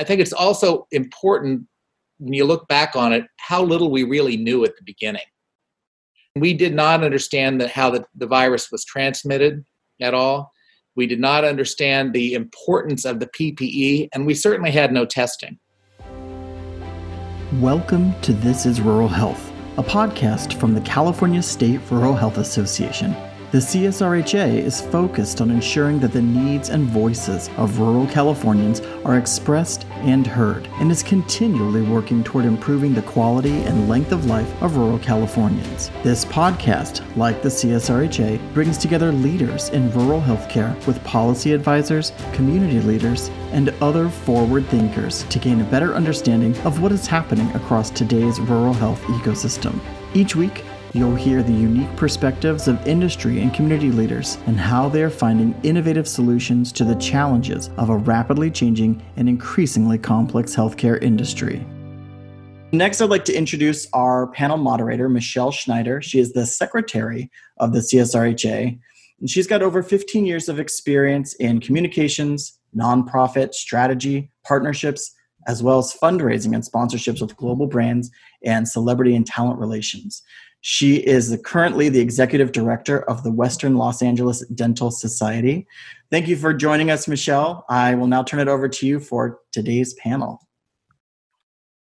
I think it's also important when you look back on it how little we really knew at the beginning. We did not understand the, how the, the virus was transmitted at all. We did not understand the importance of the PPE, and we certainly had no testing. Welcome to This is Rural Health, a podcast from the California State Rural Health Association. The CSRHA is focused on ensuring that the needs and voices of rural Californians are expressed and heard, and is continually working toward improving the quality and length of life of rural Californians. This podcast, like the CSRHA, brings together leaders in rural healthcare with policy advisors, community leaders, and other forward thinkers to gain a better understanding of what is happening across today's rural health ecosystem. Each week, You'll hear the unique perspectives of industry and community leaders and how they are finding innovative solutions to the challenges of a rapidly changing and increasingly complex healthcare industry. Next, I'd like to introduce our panel moderator, Michelle Schneider. She is the secretary of the CSRHA, and she's got over 15 years of experience in communications, nonprofit, strategy, partnerships, as well as fundraising and sponsorships with global brands and celebrity and talent relations. She is currently the executive director of the Western Los Angeles Dental Society. Thank you for joining us, Michelle. I will now turn it over to you for today's panel.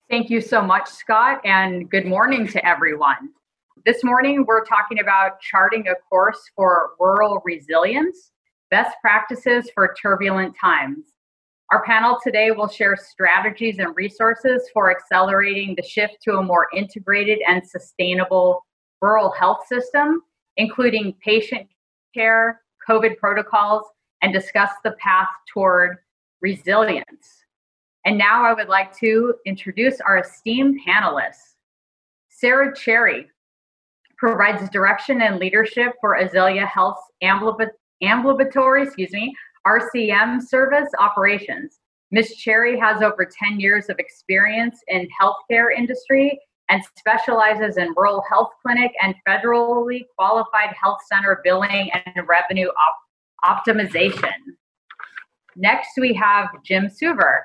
Thank you so much, Scott, and good morning to everyone. This morning, we're talking about charting a course for rural resilience, best practices for turbulent times. Our panel today will share strategies and resources for accelerating the shift to a more integrated and sustainable rural health system, including patient care, COVID protocols, and discuss the path toward resilience. And now I would like to introduce our esteemed panelists. Sarah Cherry provides direction and leadership for Azalea Health's ambulatory, excuse me, RCM service operations. Ms. Cherry has over 10 years of experience in healthcare industry and specializes in rural health clinic and federally qualified health center billing and revenue op- optimization. Next, we have Jim Suver.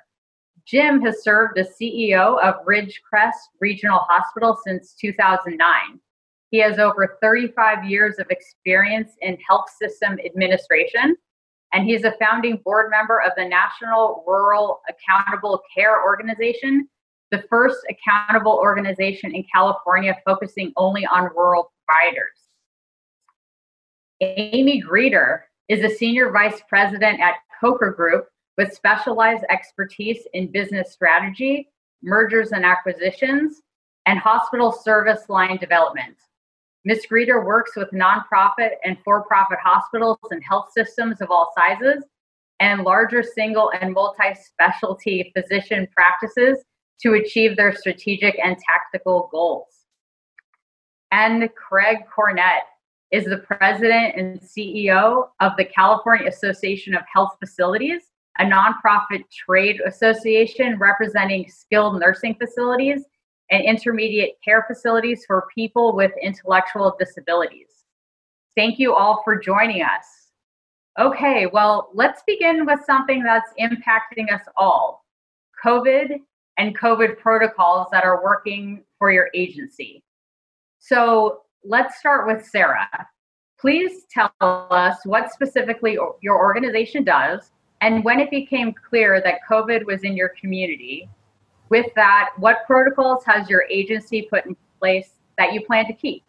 Jim has served as CEO of Ridgecrest Regional Hospital since 2009. He has over 35 years of experience in health system administration and he's a founding board member of the National Rural Accountable Care Organization, the first accountable organization in California focusing only on rural providers. Amy Greeter is a senior vice president at Coker Group with specialized expertise in business strategy, mergers and acquisitions, and hospital service line development. Ms. Greeter works with nonprofit and for profit hospitals and health systems of all sizes and larger single and multi specialty physician practices to achieve their strategic and tactical goals. And Craig Cornett is the president and CEO of the California Association of Health Facilities, a nonprofit trade association representing skilled nursing facilities and intermediate care facilities for people with intellectual disabilities. Thank you all for joining us. Okay, well, let's begin with something that's impacting us all COVID and COVID protocols that are working for your agency. So let's start with Sarah. Please tell us what specifically your organization does and when it became clear that COVID was in your community with that, what protocols has your agency put in place that you plan to keep?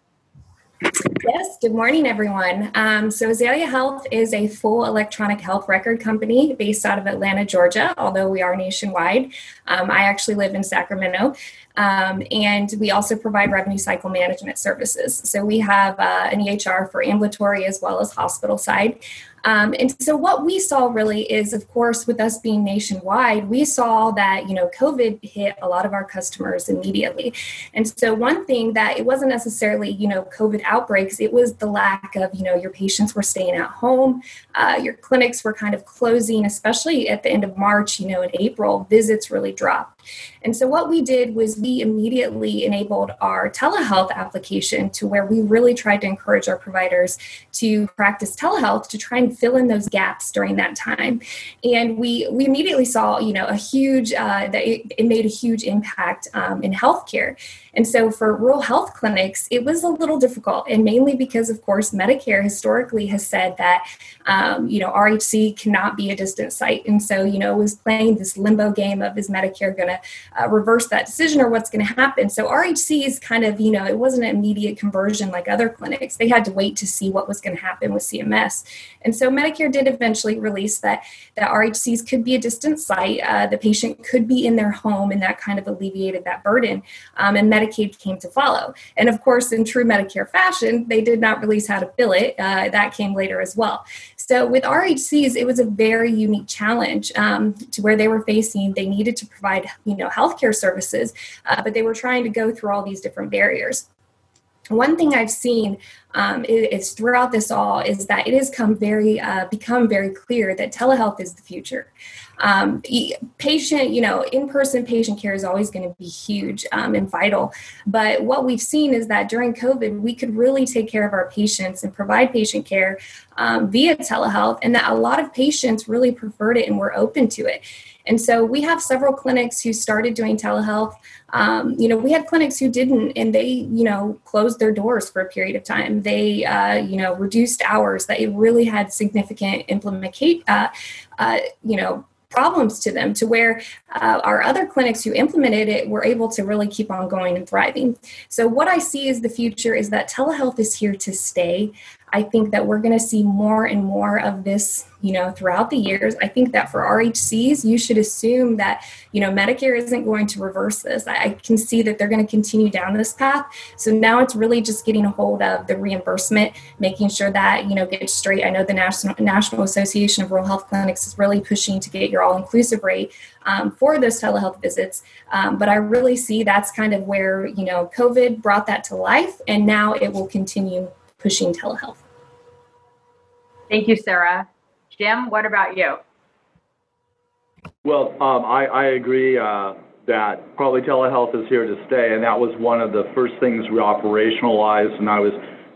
Yes, good morning, everyone. Um, so, Azalea Health is a full electronic health record company based out of Atlanta, Georgia, although we are nationwide. Um, I actually live in Sacramento. Um, and we also provide revenue cycle management services. So, we have uh, an EHR for ambulatory as well as hospital side. Um, and so what we saw really is, of course, with us being nationwide, we saw that, you know, COVID hit a lot of our customers immediately. And so one thing that it wasn't necessarily, you know, COVID outbreaks, it was the lack of, you know, your patients were staying at home, uh, your clinics were kind of closing, especially at the end of March, you know, in April, visits really dropped. And so what we did was we immediately enabled our telehealth application to where we really tried to encourage our providers to practice telehealth to try and fill in those gaps during that time. And we we immediately saw, you know, a huge uh, that it, it, made a huge impact um, in healthcare. And so for rural health clinics, it was a little difficult, and mainly because, of course, Medicare historically has said that, um, you know, RHC cannot be a distant site. And so, you know, was playing this limbo game of is Medicare going to uh, reverse that decision or what's going to happen? So RHC is kind of, you know, it wasn't an immediate conversion like other clinics. They had to wait to see what was going to happen with CMS. And so Medicare did eventually release that, that RHCs could be a distant site. Uh, the patient could be in their home, and that kind of alleviated that burden. Um, and Medicaid came to follow. And of course, in true Medicare fashion, they did not release how to bill it. Uh, that came later as well. So with RHCs, it was a very unique challenge um, to where they were facing. They needed to provide, you know, healthcare services, uh, but they were trying to go through all these different barriers one thing I've seen um, is, throughout this all is that it has come very uh, become very clear that telehealth is the future. Um, patient, you know, in-person patient care is always going to be huge um, and vital. But what we've seen is that during COVID, we could really take care of our patients and provide patient care um, via telehealth, and that a lot of patients really preferred it and were open to it. And so we have several clinics who started doing telehealth. Um, you know, we had clinics who didn't, and they, you know, closed their doors for a period of time. They, uh, you know, reduced hours. That it really had significant implement, uh, uh, you know, problems to them to where uh, our other clinics who implemented it were able to really keep on going and thriving so what i see as the future is that telehealth is here to stay I think that we're going to see more and more of this, you know, throughout the years. I think that for RHCs, you should assume that, you know, Medicare isn't going to reverse this. I can see that they're going to continue down this path. So now it's really just getting a hold of the reimbursement, making sure that, you know, gets straight. I know the National National Association of Rural Health Clinics is really pushing to get your all-inclusive rate um, for those telehealth visits. Um, but I really see that's kind of where, you know, COVID brought that to life and now it will continue pushing telehealth. Thank you, Sarah. Jim, what about you? Well, um, I, I, agree uh, that probably telehealth is here to stay, and that was one of the first things we operationalized. And I was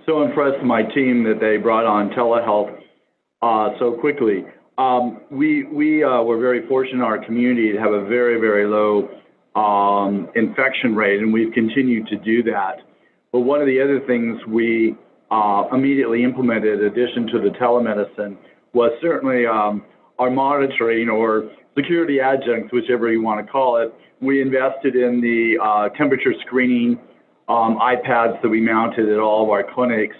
so impressed with my team that they brought on telehealth uh, so quickly. Um, we we uh, were very fortunate in our community to have a very very low um, infection rate, and we've continued to do that. But one of the other things we uh, immediately implemented, in addition to the telemedicine, was certainly um, our monitoring or security adjuncts, whichever you want to call it. We invested in the uh, temperature screening um, iPads that we mounted at all of our clinics.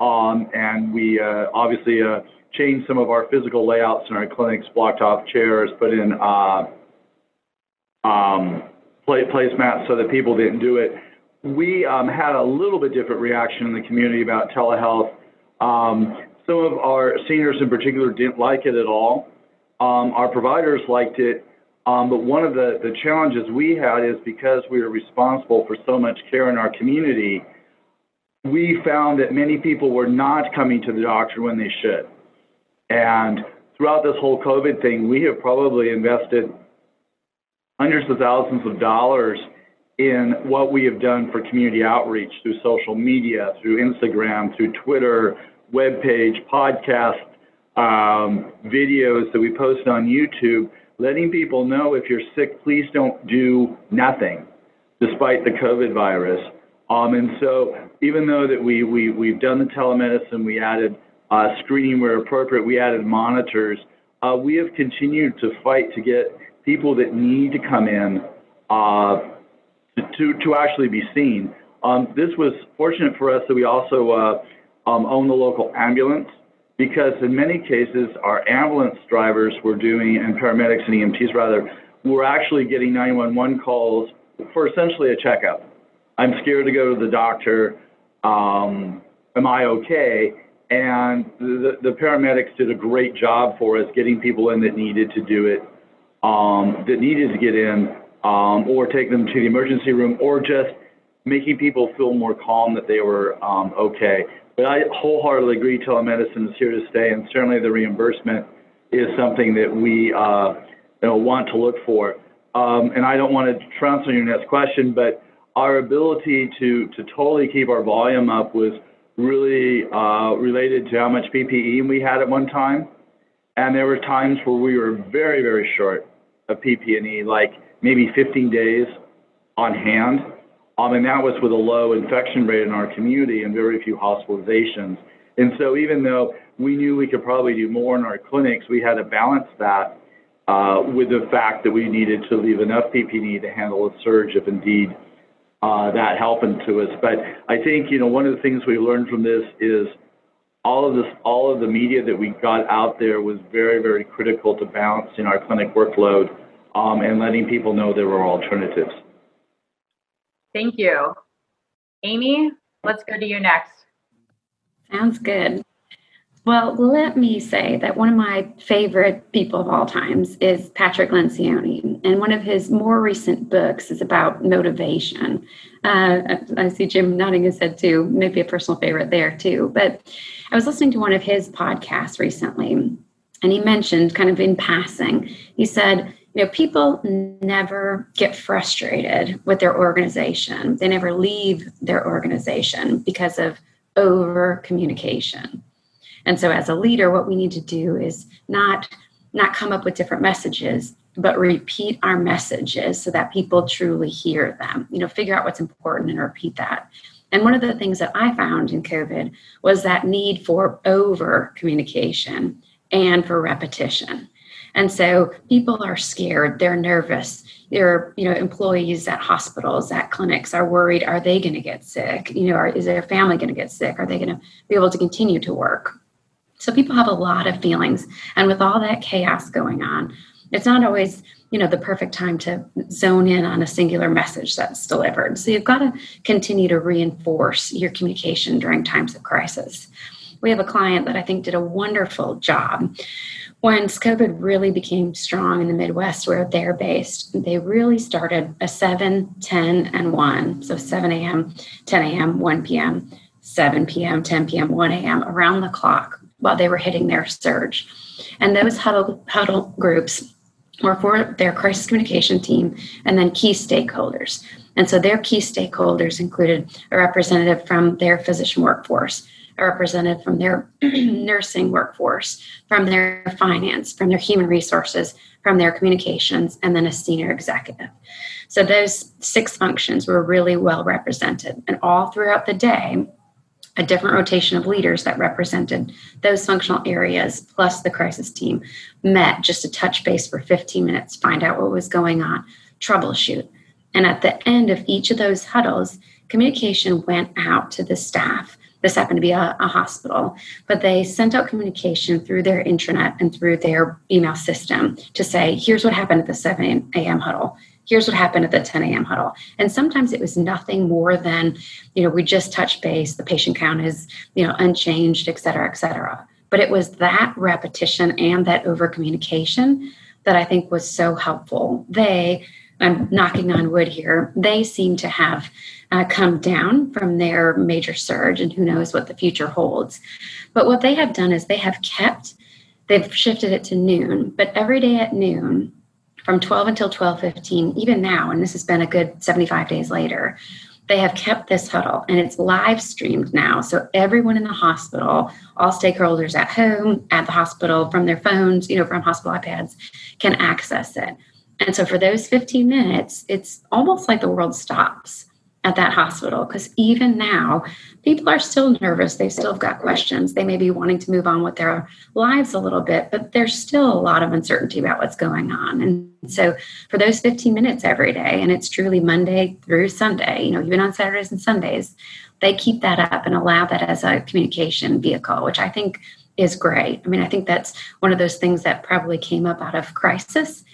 Um, and we uh, obviously uh, changed some of our physical layouts in our clinics, blocked off chairs, put in uh, um, placemats so that people didn't do it we um, had a little bit different reaction in the community about telehealth. Um, some of our seniors in particular didn't like it at all. Um, our providers liked it, um, but one of the, the challenges we had is because we are responsible for so much care in our community, we found that many people were not coming to the doctor when they should. And throughout this whole COVID thing, we have probably invested hundreds of thousands of dollars in what we have done for community outreach through social media, through Instagram, through Twitter, webpage, podcast, um, videos that we post on YouTube, letting people know if you're sick, please don't do nothing, despite the COVID virus. Um, and so, even though that we, we we've done the telemedicine, we added uh, screening where appropriate, we added monitors. Uh, we have continued to fight to get people that need to come in uh, to, to actually be seen. Um, this was fortunate for us that we also uh, um, own the local ambulance because in many cases our ambulance drivers were doing, and paramedics and EMTs rather, were actually getting 911 calls for essentially a checkup. I'm scared to go to the doctor. Um, am I okay? And the, the paramedics did a great job for us getting people in that needed to do it, um, that needed to get in um, or take them to the emergency room, or just making people feel more calm that they were um, okay. But I wholeheartedly agree telemedicine is here to stay, and certainly the reimbursement is something that we uh, you know, want to look for. um, and I don't want to trounce on your next question, but our ability to, to totally keep our volume up was really uh, related to how much PPE we had at one time. And there were times where we were very, very short of PPE, like maybe 15 days on hand. Um, and that was with a low infection rate in our community and very few hospitalizations. And so even though we knew we could probably do more in our clinics, we had to balance that uh, with the fact that we needed to leave enough PPE to handle a surge if indeed uh, that happened to us. But I think, you know, one of the things we learned from this is all of this, all of the media that we got out there was very, very critical to balancing our clinic workload um, and letting people know there were alternatives. Thank you. Amy, let's go to you next. Sounds good. Well, let me say that one of my favorite people of all times is Patrick Lencioni, and one of his more recent books is about motivation. Uh, I see Jim nodding his head too, maybe a personal favorite there too. But I was listening to one of his podcasts recently, and he mentioned kind of in passing, he said, you know, people never get frustrated with their organization. They never leave their organization because of over communication. And so as a leader, what we need to do is not not come up with different messages, but repeat our messages so that people truly hear them. You know, figure out what's important and repeat that. And one of the things that I found in COVID was that need for over communication and for repetition. And so people are scared, they're nervous. Their, you know, employees at hospitals, at clinics are worried, are they going to get sick? You know, are, is their family going to get sick? Are they going to be able to continue to work? So people have a lot of feelings. And with all that chaos going on, it's not always, you know, the perfect time to zone in on a singular message that's delivered. So you've got to continue to reinforce your communication during times of crisis. We have a client that I think did a wonderful job. Once COVID really became strong in the Midwest where they're based, they really started a 7, 10, and 1. So 7 a.m., 10 a.m., 1 p.m., 7 p.m., 10 p.m., 1 a.m., around the clock while they were hitting their surge. And those huddle, huddle groups were for their crisis communication team and then key stakeholders. And so their key stakeholders included a representative from their physician workforce, a representative from their nursing workforce, from their finance, from their human resources, from their communications, and then a senior executive. So those six functions were really well represented. And all throughout the day, a different rotation of leaders that represented those functional areas plus the crisis team met just to touch base for 15 minutes find out what was going on troubleshoot and at the end of each of those huddles communication went out to the staff this happened to be a, a hospital but they sent out communication through their intranet and through their email system to say here's what happened at the 7 a.m huddle here's what happened at the 10 a.m. huddle. And sometimes it was nothing more than, you know, we just touched base, the patient count is, you know, unchanged, et cetera, et cetera. But it was that repetition and that over communication that I think was so helpful. They, I'm knocking on wood here, they seem to have uh, come down from their major surge, and who knows what the future holds. But what they have done is they have kept, they've shifted it to noon, but every day at noon, from 12 until 12:15 even now and this has been a good 75 days later they have kept this huddle and it's live streamed now. So everyone in the hospital all stakeholders at home at the hospital from their phones you know from hospital ipads can access it and so for those 15 minutes it's almost like the world stops at that hospital because even now people are still nervous. They still have got questions. They may be wanting to move on with their lives a little bit but there's still a lot of uncertainty about what's going on. And so for those 15 minutes every day and it's truly monday through sunday you know even on saturdays and sundays they keep that up and allow that as a communication vehicle which i think is great i mean i think that's one of those things that probably came up out of crisis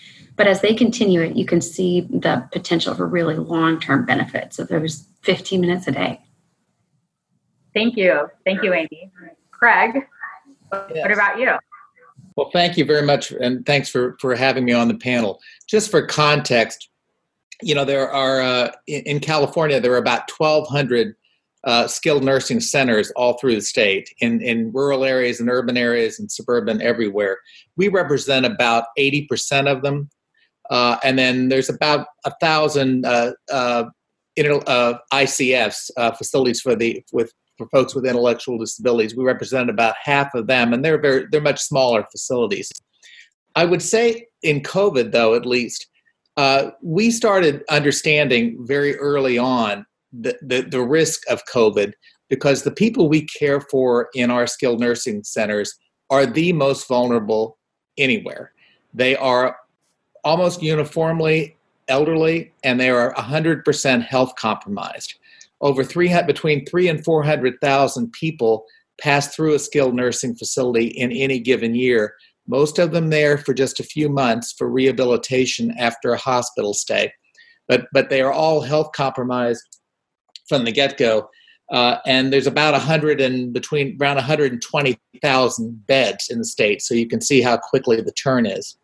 but as they continue it, you can see the potential for really long term benefits of those 15 minutes a day. Thank you. Thank you, Amy. Craig, yes. what about you? Well, thank you very much, and thanks for, for having me on the panel. Just for context, you know, there are uh, in California, there are about 1,200 uh, skilled nursing centers all through the state in, in rural areas and urban areas and suburban everywhere. We represent about 80% of them Uh, and then there's about a thousand uh, uh, uh ICFs, uh, facilities for the with for folks with intellectual disabilities. We represent about half of them, and they're very they're much smaller facilities. I would say in COVID, though, at least, uh, we started understanding very early on the, the, the risk of COVID because the people we care for in our skilled nursing centers are the most vulnerable anywhere. They are almost uniformly elderly and they are 100% health compromised. Over three, between three and 400,000 people pass through a skilled nursing facility in any given year, most of them there for just a few months for rehabilitation after a hospital stay. But, but they are all health compromised from the get go. Uh, and there's about 100 and between around 120,000 beds in the state, so you can see how quickly the turn is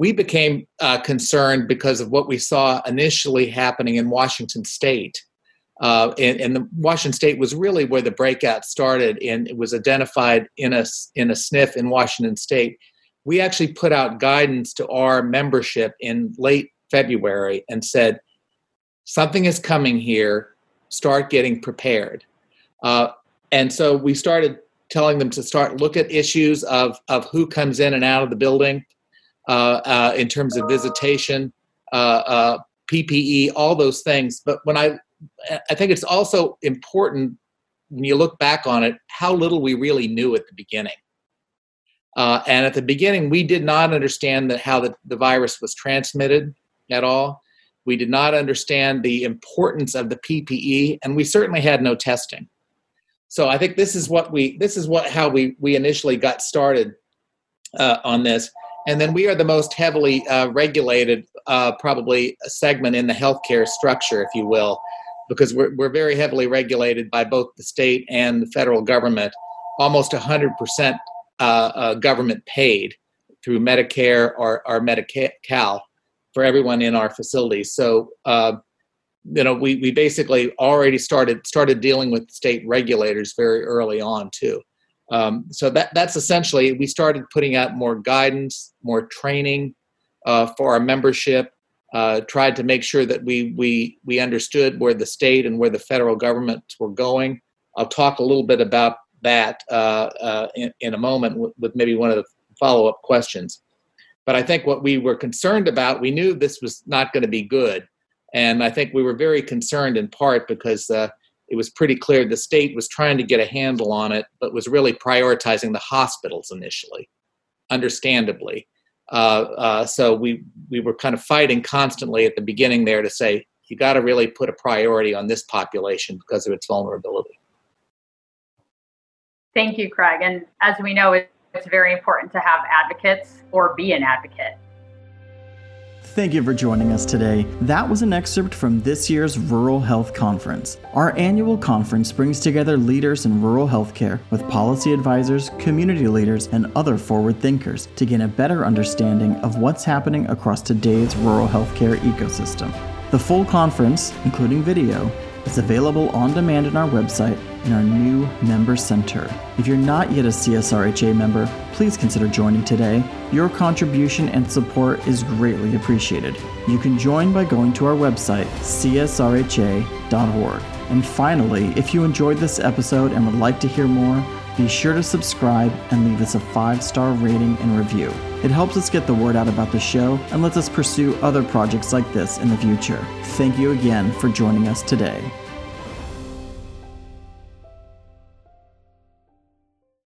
we became uh, concerned because of what we saw initially happening in Washington State. Uh, and, and, the Washington State was really where the breakout started, and it was identified in a in a SNF in Washington State. We actually put out guidance to our membership in late February and said, "Something is coming here. Start getting prepared." Uh, and so we started telling them to start look at issues of of who comes in and out of the building uh, uh, in terms of visitation, uh, PPE, all those things. But when I, I think it's also important when you look back on it, how little we really knew at the beginning. Uh, and at the beginning, we did not understand that how the, the virus was transmitted at all. We did not understand the importance of the PPE, and we certainly had no testing. So I think this is what we this is what how we we initially got started uh, on this. And then we are the most heavily uh, regulated, uh, probably segment in the healthcare structure, if you will, because we're, we're very heavily regulated by both the state and the federal government, almost 100% uh, uh, government paid through Medicare or, or Medi-Cal for everyone in our facility. So, uh, you know, we, we basically already started started dealing with state regulators very early on too. Um, so that that's essentially we started putting out more guidance, more training uh, for our membership. Uh, tried to make sure that we we we understood where the state and where the federal governments were going. I'll talk a little bit about that uh, uh in, in, a moment with, with maybe one of the follow up questions. But I think what we were concerned about, we knew this was not going to be good, and I think we were very concerned in part because uh, it was pretty clear the state was trying to get a handle on it, but was really prioritizing the hospitals initially, understandably. Uh, uh, so we we were kind of fighting constantly at the beginning there to say you got to really put a priority on this population because of its vulnerability. Thank you, Craig. And as we know, it's very important to have advocates or be an advocate. Thank you for joining us today. That was an excerpt from this year's Rural Health Conference. Our annual conference brings together leaders in rural healthcare with policy advisors, community leaders, and other forward thinkers to gain a better understanding of what's happening across today's rural healthcare ecosystem. The full conference, including video, is available on demand on our website in our new member center. If you're not yet a CSRHA member, please consider joining today. Your contribution and support is greatly appreciated. You can join by going to our website, csrha.org. And finally, if you enjoyed this episode and would like to hear more, be sure to subscribe and leave us a five star rating and review. It helps us get the word out about the show and lets us pursue other projects like this in the future. Thank you again for joining us today.